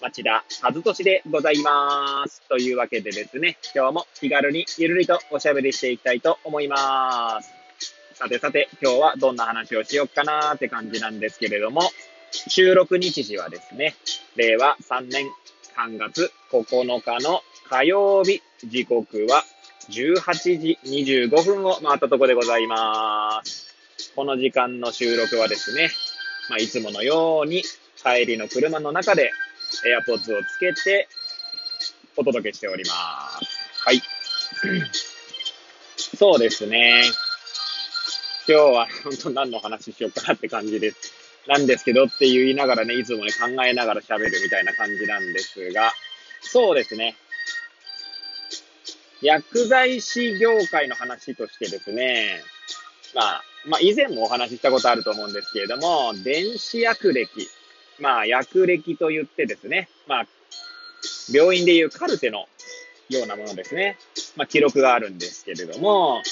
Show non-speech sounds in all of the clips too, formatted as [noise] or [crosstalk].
町田和俊でございます。というわけでですね、今日も気軽にゆるりとおしゃべりしていきたいと思います。さてさて、今日はどんな話をしよっかなーって感じなんですけれども、収録日時はですね、令和3年3月9日の火曜日、時刻は18時25分を回ったところでございます。この時間の収録はですね、まあ、いつものように帰りの車の中で AirPods をつけてお届けしております。はい。[clears throat] そうですね。今日は本当何の話しようかなって感じです。なんですけどって言いながらね、いつもね考えながら喋るみたいな感じなんですが、そうですね。薬剤師業界の話としてですね、まあ、まあ、以前もお話ししたことあると思うんですけれども、電子薬歴。まあ、薬歴と言ってですね、まあ、病院でいうカルテのようなものですね。まあ、記録があるんですけれども、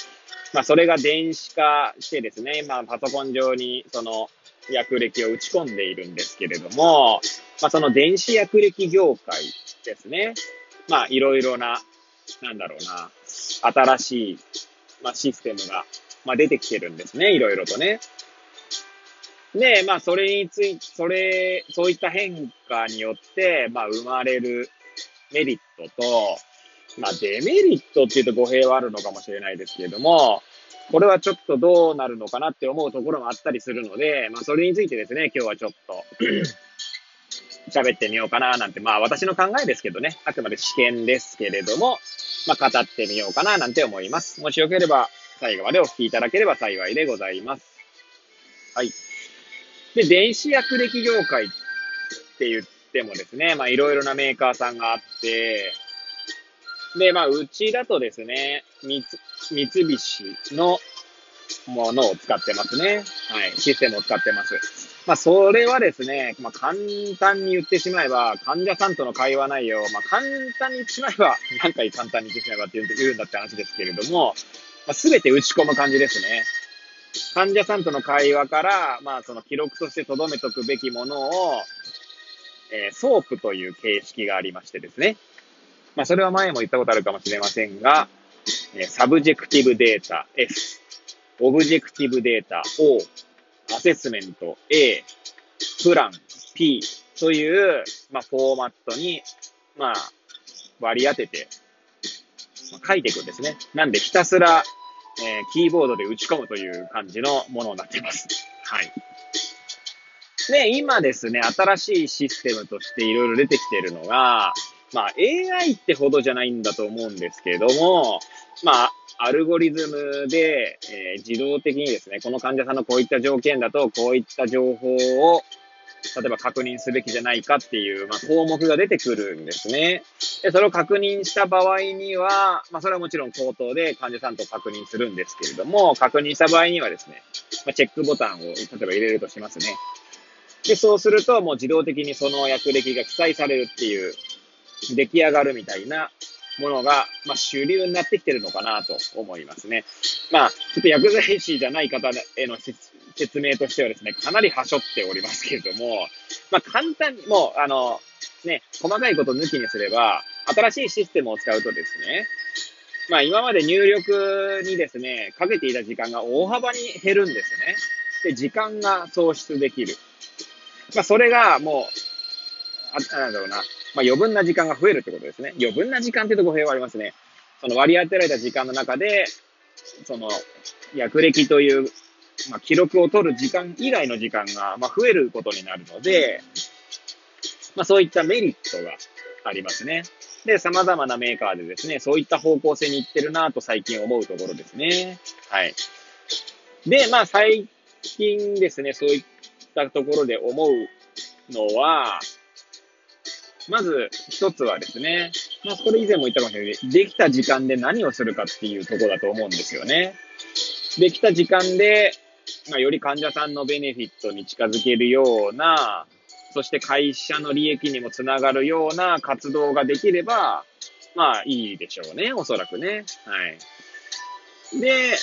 まあ、それが電子化してですね、まあ、パソコン上にその薬歴を打ち込んでいるんですけれども、まあ、その電子薬歴業界ですね。まあ、いろいろな、なんだろうな、新しい、まあ、システムがまあ、出てきてるんですね、いろいろとね。で、まあ、それについて、それ、そういった変化によって、まあ、生まれるメリットと、まあ、デメリットっていうと語弊はあるのかもしれないですけれども、これはちょっとどうなるのかなって思うところもあったりするので、まあ、それについてですね、今日はちょっと [clears throat] 喋ってみようかななんて、まあ、私の考えですけどね、あくまで試験ですけれども、まあ、語ってみようかななんて思います。もしよければ、最後までお聞きいただければ幸いでございます。はい。で、電子薬歴業界って言ってもですね、まあいろいろなメーカーさんがあって、で、まあうちだとですね、三三菱のものを使ってますね。はい。システムを使ってます。まあそれはですね、まあ簡単に言ってしまえば、患者さんとの会話内容、まあ簡単に言ってしまえば、何回簡単に言ってしまえばって言うんだって話ですけれども、ますべて打ち込む感じですね。患者さんとの会話から、まあ、その記録として留めとくべきものを、えー、 SOAP という形式がありましてですね。まあ、それは前も言ったことあるかもしれませんが、えー、 subjective data S、オブジェクティブデータ O、アセスメント A、プラン P という、まあ、フォーマットに、まあ、割り当てて、まあ書いていくんですね。なんでひたすら、えー、キーボードで打ち込むという感じのものになっています。はい。で、今ですね、新しいシステムとしていろいろ出てきているのが、まあ AI ってほどじゃないんだと思うんですけども、まあ、アルゴリズムで、えー、自動的にですね、この患者さんのこういった条件だと、こういった情報を例えば確認すべきじゃないかっていう、まあ、項目が出てくるんですね。で、それを確認した場合には、まあ、それはもちろん口頭で患者さんと確認するんですけれども、確認した場合にはですね、まあ、チェックボタンを例えば入れるとしますね。で、そうするともう自動的にその薬歴が記載されるっていう、出来上がるみたいなものが、まあ、主流になってきてるのかなと思いますね。まあ、ちょっと薬剤師じゃない方への説明としてはですね、かなりはしょっておりますけれども、まあ、簡単に、もう、あの、ね、細かいこと抜きにすれば、新しいシステムを使うとですね、まあ、今まで入力にですね、かけていた時間が大幅に減るんですね。で、時間が創出できる。まあ、それがもう、あ、なんだろうな、まあ、余分な時間が増えるってことですね。余分な時間ってと語弊はありますね。その割り当てられた時間の中で、その、薬歴というまあ、記録を取る時間以外の時間が、まあ、増えることになるので、まあ、そういったメリットがありますね。で、様々なメーカーでですね、そういった方向性に行ってるなと最近思うところですね。はい。で、まあ、最近ですね、そういったところで思うのは、まず一つはですね、まあ、これ以前も言ったかもしれないけど、できた時間で何をするかっていうところだと思うんですよね。できた時間で、まあ、より患者さんのベネフィットに近づけるような、そして会社の利益にもつながるような活動ができれば、まあいいでしょうね、おそらくね。はい。で、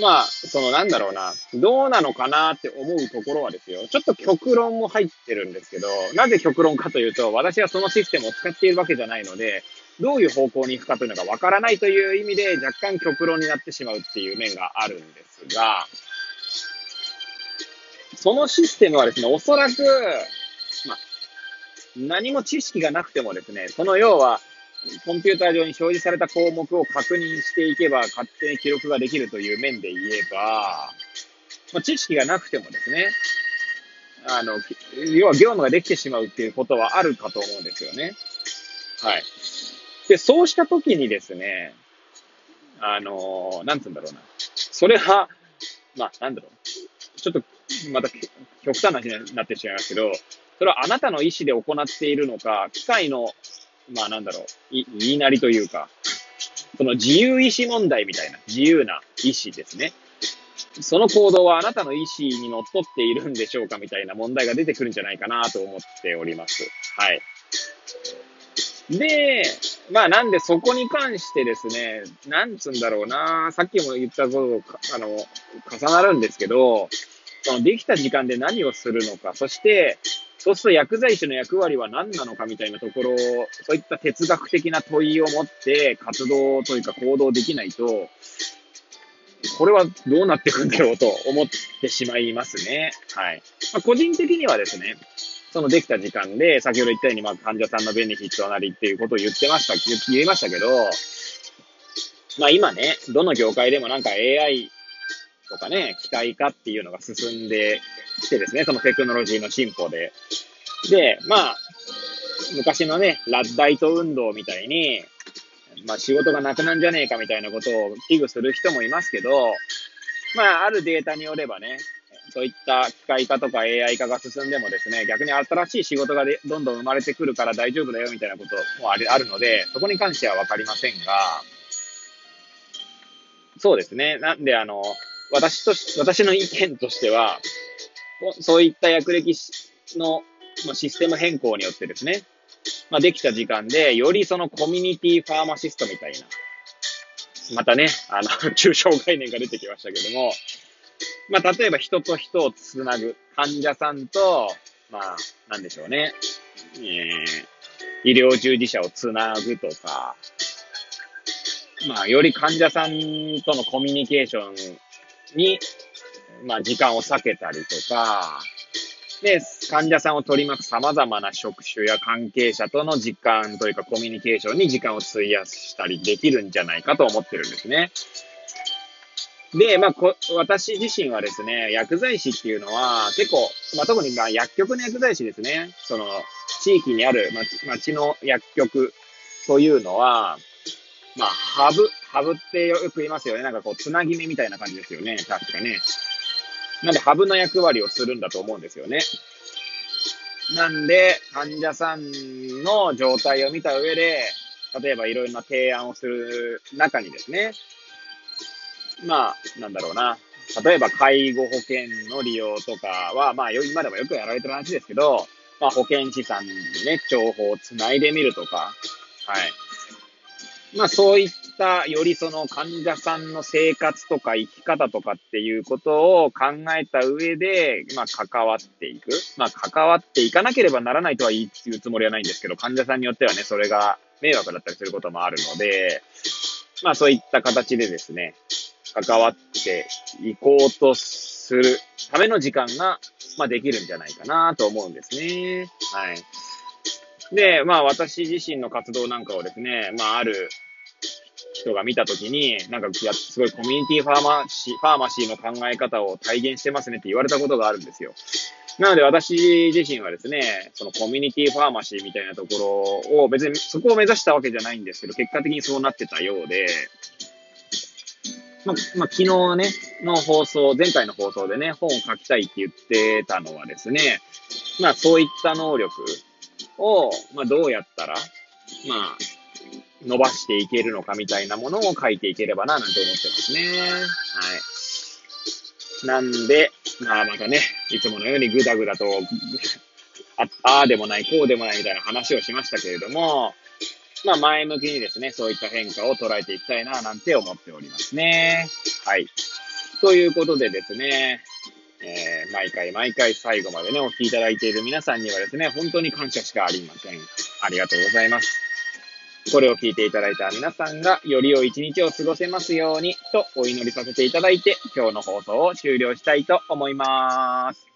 まあ、そのなんだろうな、どうなのかなって思うところはですよ、ちょっと極論も入ってるんですけど、なぜ極論かというと、私はそのシステムを使っているわけじゃないので、どういう方向に行くかというのがわからないという意味で、若干極論になってしまうっていう面があるんですが、そのシステムはですね、おそらく、ま、何も知識がなくてもですね、その要は、コンピューター上に表示された項目を確認していけば勝手に記録ができるという面で言えば、ま、知識がなくてもですね、あの、要は業務ができてしまうっていうことはあるかと思うんですよね。はい。で、そうしたときにですね、あの、なんつうんだろうな。それは、まあ、なんだろう。ちょっと、また極端な話になってしまいますけど、それはあなたの意思で行っているのか、機械のまあなんだろう、い、言いなりというか、その自由意志問題みたいな、自由な意志ですね。その行動はあなたの意思にのっとっているんでしょうかみたいな問題が出てくるんじゃないかなと思っております。はい。で、まあなんでそこに関してですね、なんつうんだろうな、さっきも言ったことと、あの、重なるんですけど、そのできた時間で何をするのか、そして、そうすると薬剤師の役割は何なのかみたいなところを、そういった哲学的な問いを持って活動というか行動できないと、これはどうなっていくんだろうと思ってしまいますね。はい。まあ、個人的にはですね、そのできた時間で、先ほど言ったように、まあ、患者さんのベネフィットなりっていうことを言ってました、言いましたけど、まあ今ね、どの業界でもなんか AI とかね、機械化っていうのが進んできてですね、そのテクノロジーの進歩で。で、まあ、昔のね、ラッダイト運動みたいに、まあ仕事がなくなんじゃねえかみたいなことを危惧する人もいますけど、まああるデータによればね、そういった機械化とか AI 化が進んでもですね、逆に新しい仕事がでどんどん生まれてくるから大丈夫だよみたいなこともああるので、そこに関してはわかりませんが、そうですね。なんで、あの、私とし、私の意見としては、そういった役歴のシステム変更によってですね、まあ、できた時間で、よりそのコミュニティファーマシストみたいな、またね、あの、抽象概念が出てきましたけども、まあ、例えば人と人をつなぐ、患者さんと、まあ、なんでしょうね、えー、医療従事者をつなぐとか、まあ、より患者さんとのコミュニケーションに、まあ、時間を避けたりとか、で、患者さんを取り巻く様々な職種や関係者との時間というかコミュニケーションに時間を費やしたりできるんじゃないかと思ってるんですね。で、まあ、こ、私自身はですね、薬剤師っていうのは結構、まあ、特にまあ薬局の薬剤師ですね。その、地域にある町の薬局というのは、まあ、ハブ、ハブってよく言いますよね。なんかこう、つなぎ目みたいな感じですよね。確かね。なんで、ハブの役割をするんだと思うんですよね。なんで、患者さんの状態を見た上で、例えばいろいろな提案をする中にですね、まあ、なんだろうな。例えば、介護保険の利用とかは、まあ、今でもよくやられてる話ですけど、まあ、保険資産にね、情報をつないでみるとか、はい。まあそういったよりその患者さんの生活とか生き方とかっていうことを考えた上で、まあ関わっていく。まあ関わっていかなければならないとは言うつもりはないんですけど、患者さんによってはね、それが迷惑だったりすることもあるので、まあそういった形でですね、関わっていこうとするための時間が、まあできるんじゃないかなと思うんですね。はい。で、まあ私自身の活動なんかをですね、まあある人が見たときに、なんか、すごいコミュニティファーマシー、ファーマシーの考え方を体現してますねって言われたことがあるんですよ。なので私自身はですね、そのコミュニティファーマシーみたいなところを別にそこを目指したわけじゃないんですけど、結果的にそうなってたようで、まあ、まあ、昨日ね、の放送、前回の放送でね、本を書きたいって言ってたのはですね、まあそういった能力を、まあどうやったら、まあ、伸ばしていけるのかみたいなものを書いていければな、なんて思ってますね。はい。なんで、まあまたね、いつものようにぐだぐだと、あああでもない、こうでもないみたいな話をしましたけれども、まあ前向きにですね、そういった変化を捉えていきたいな、なんて思っておりますね。はい。ということでですね、えー、毎回毎回最後までね、お聞きいただいている皆さんにはですね、本当に感謝しかありません。ありがとうございます。これを聞いていただいた皆さんがより良い一日を過ごせますようにとお祈りさせていただいて今日の放送を終了したいと思います。